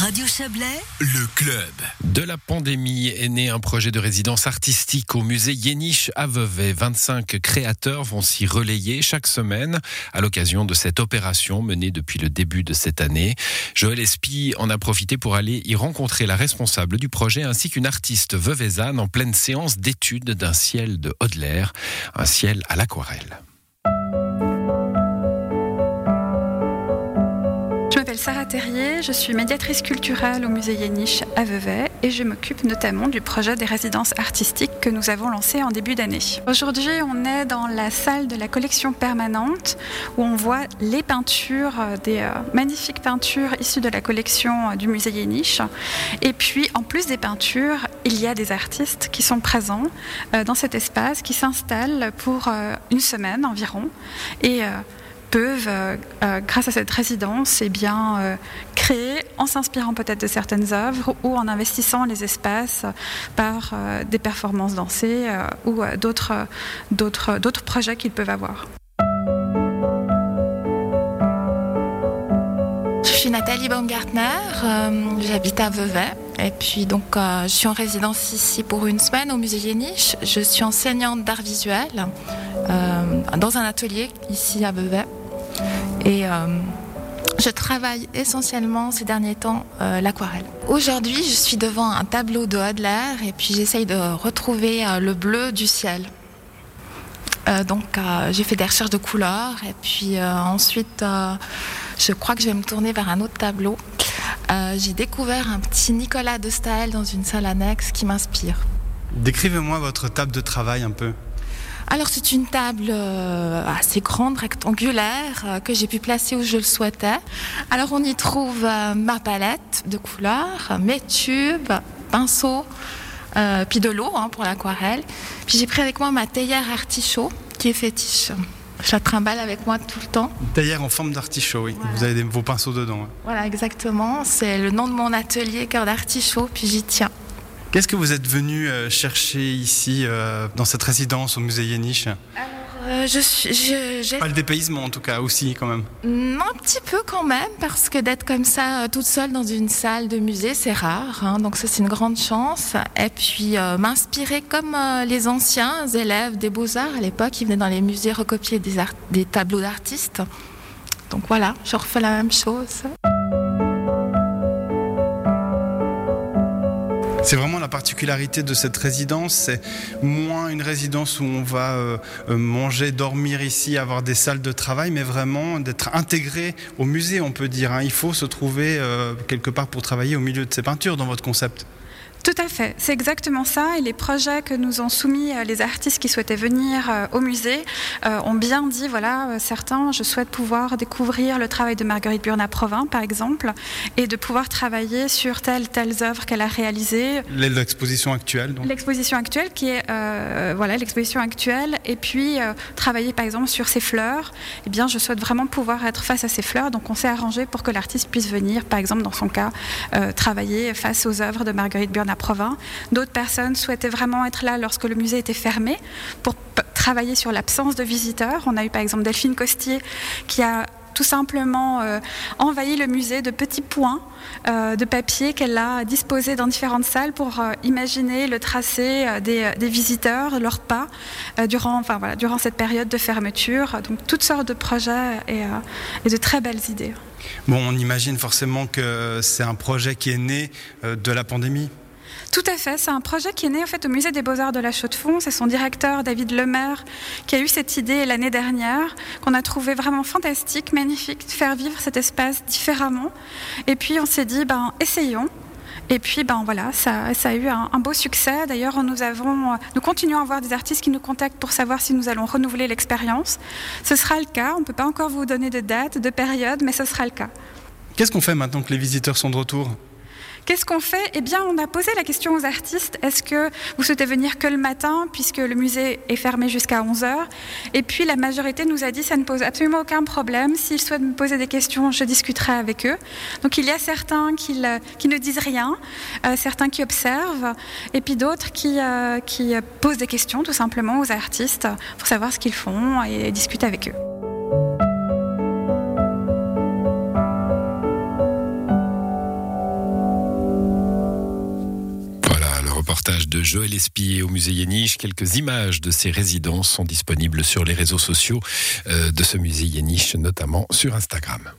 Radio Chablais, le club. De la pandémie est né un projet de résidence artistique au musée Yéniche à Vevey. 25 créateurs vont s'y relayer chaque semaine à l'occasion de cette opération menée depuis le début de cette année. Joël Espy en a profité pour aller y rencontrer la responsable du projet ainsi qu'une artiste veuvezanne en pleine séance d'étude d'un ciel de Hodler, un ciel à l'aquarelle. Je suis médiatrice culturelle au musée Yéniche à Vevey et je m'occupe notamment du projet des résidences artistiques que nous avons lancé en début d'année. Aujourd'hui, on est dans la salle de la collection permanente où on voit les peintures, euh, des euh, magnifiques peintures issues de la collection euh, du musée Yéniche. Et puis, en plus des peintures, il y a des artistes qui sont présents dans cet espace, qui s'installent pour une semaine environ. Et peuvent, euh, euh, grâce à cette résidence, eh bien, euh, créer, en s'inspirant peut-être de certaines œuvres ou en investissant les espaces par des performances dansées ou d'autres projets qu'ils peuvent avoir. Je suis Nathalie Baumgartner, j'habite à Vevey et puis donc je suis en résidence ici pour une semaine au musée Yéniche. Je suis enseignante d'art visuel dans un atelier ici à Vevey. Et euh, je travaille essentiellement ces derniers temps euh, l'aquarelle. Aujourd'hui, je suis devant un tableau de Hodler et puis j'essaye de retrouver euh, le bleu du ciel. donc j'ai fait des recherches de couleurs et puis ensuite je crois que je vais me tourner vers un autre tableau. j'ai découvert un petit Nicolas de Staël dans une salle annexe qui m'inspire. Décrivez-moi votre table de travail un peu. Alors c'est une table euh, assez grande, rectangulaire, euh, que j'ai pu placer où je le souhaitais. Alors on y trouve euh, ma palette de couleurs, mes tubes, pinceaux, puis de l'eau hein, pour l'aquarelle. Puis j'ai pris avec moi ma théière artichaut qui est fétiche. Je la trimballe avec moi tout le temps. Une théière en forme d'artichaut, oui. Vous avez vos pinceaux dedans. Voilà, exactement. C'est le nom de mon atelier, cœur d'artichaut, puis j'y tiens. Qu'est-ce que vous êtes venu euh, chercher ici, euh, dans cette résidence au musée Yéniche? Euh, je suis, Pas le dépaysement en tout cas, aussi quand même. Mm, un petit peu quand même, parce que d'être comme ça toute seule dans une salle de musée, c'est rare. Hein, donc ça, c'est une grande chance. Et puis m'inspirer comme les anciens élèves des beaux-arts à l'époque, qui venaient dans les musées recopier des, des tableaux d'artistes. Donc voilà, je refais la même chose. C'est vraiment la particularité de cette résidence, c'est moins une résidence où on va euh, euh, manger, dormir ici, avoir des salles de travail, mais vraiment d'être intégré au musée, on peut dire. Hein. Il faut se trouver euh, quelque part pour travailler au milieu de ces peintures dans votre concept. Tout à fait, c'est exactement ça. Et les projets que nous ont soumis euh, les artistes qui souhaitaient venir euh, au musée euh, ont bien dit, voilà, certains, je souhaite pouvoir découvrir le travail de Marguerite Burnat-Provin, par exemple, et de pouvoir travailler sur telle, telles œuvres qu'elle a réalisées. L'exposition actuelle, donc L'exposition actuelle, qui est, voilà, l'exposition actuelle, et puis travailler, par exemple, sur ces fleurs. Eh bien, je souhaite vraiment pouvoir être face à ces fleurs, donc on s'est arrangé pour que l'artiste puisse venir, par exemple, dans son cas, travailler face aux œuvres de Marguerite Burnat D'autres personnes souhaitaient vraiment être là lorsque le musée était fermé pour travailler sur l'absence de visiteurs. On a eu par exemple Delphine Costier qui a tout simplement euh, envahi le musée de petits points euh, de papier qu'elle a disposés dans différentes salles pour euh, imaginer le tracé des, visiteurs, leurs pas, durant cette période de fermeture. Donc toutes sortes de projets et, et de très belles idées. Bon, on imagine forcément que c'est un projet qui est né de la pandémie. Tout à fait, c'est un projet qui est né en fait au musée des Beaux-Arts de la Chaux-de-Fonds. C'est son directeur David Lemaire qui a eu cette idée l'année dernière, qu'on a trouvé vraiment fantastique, magnifique, de faire vivre cet espace différemment. Et puis on s'est dit, ben essayons. Et puis, ben voilà, ça, a eu un, beau succès. D'ailleurs, nous avons, nous continuons à avoir des artistes qui nous contactent pour savoir si nous allons renouveler l'expérience. Ce sera le cas. On ne peut pas encore vous donner de date, de période, mais ce sera le cas. Qu'est-ce qu'on fait maintenant que les visiteurs sont de retour? Qu'est-ce qu'on fait? Eh bien, on a posé la question aux artistes, est-ce que vous souhaitez venir que le matin, puisque le musée est fermé jusqu'à 11h Et puis, la majorité nous a dit, ça ne pose absolument aucun problème. S'ils souhaitent me poser des questions, je discuterai avec eux. Donc, il y a certains qui, ne disent rien, euh, certains qui observent, et puis d'autres qui, euh, qui posent des questions, tout simplement, aux artistes, pour savoir ce qu'ils font et discuter avec eux. Reportage de Joël Espier au musée Yéniche. Quelques images de ces résidences sont disponibles sur les réseaux sociaux euh, de ce musée Yéniche, notamment sur Instagram.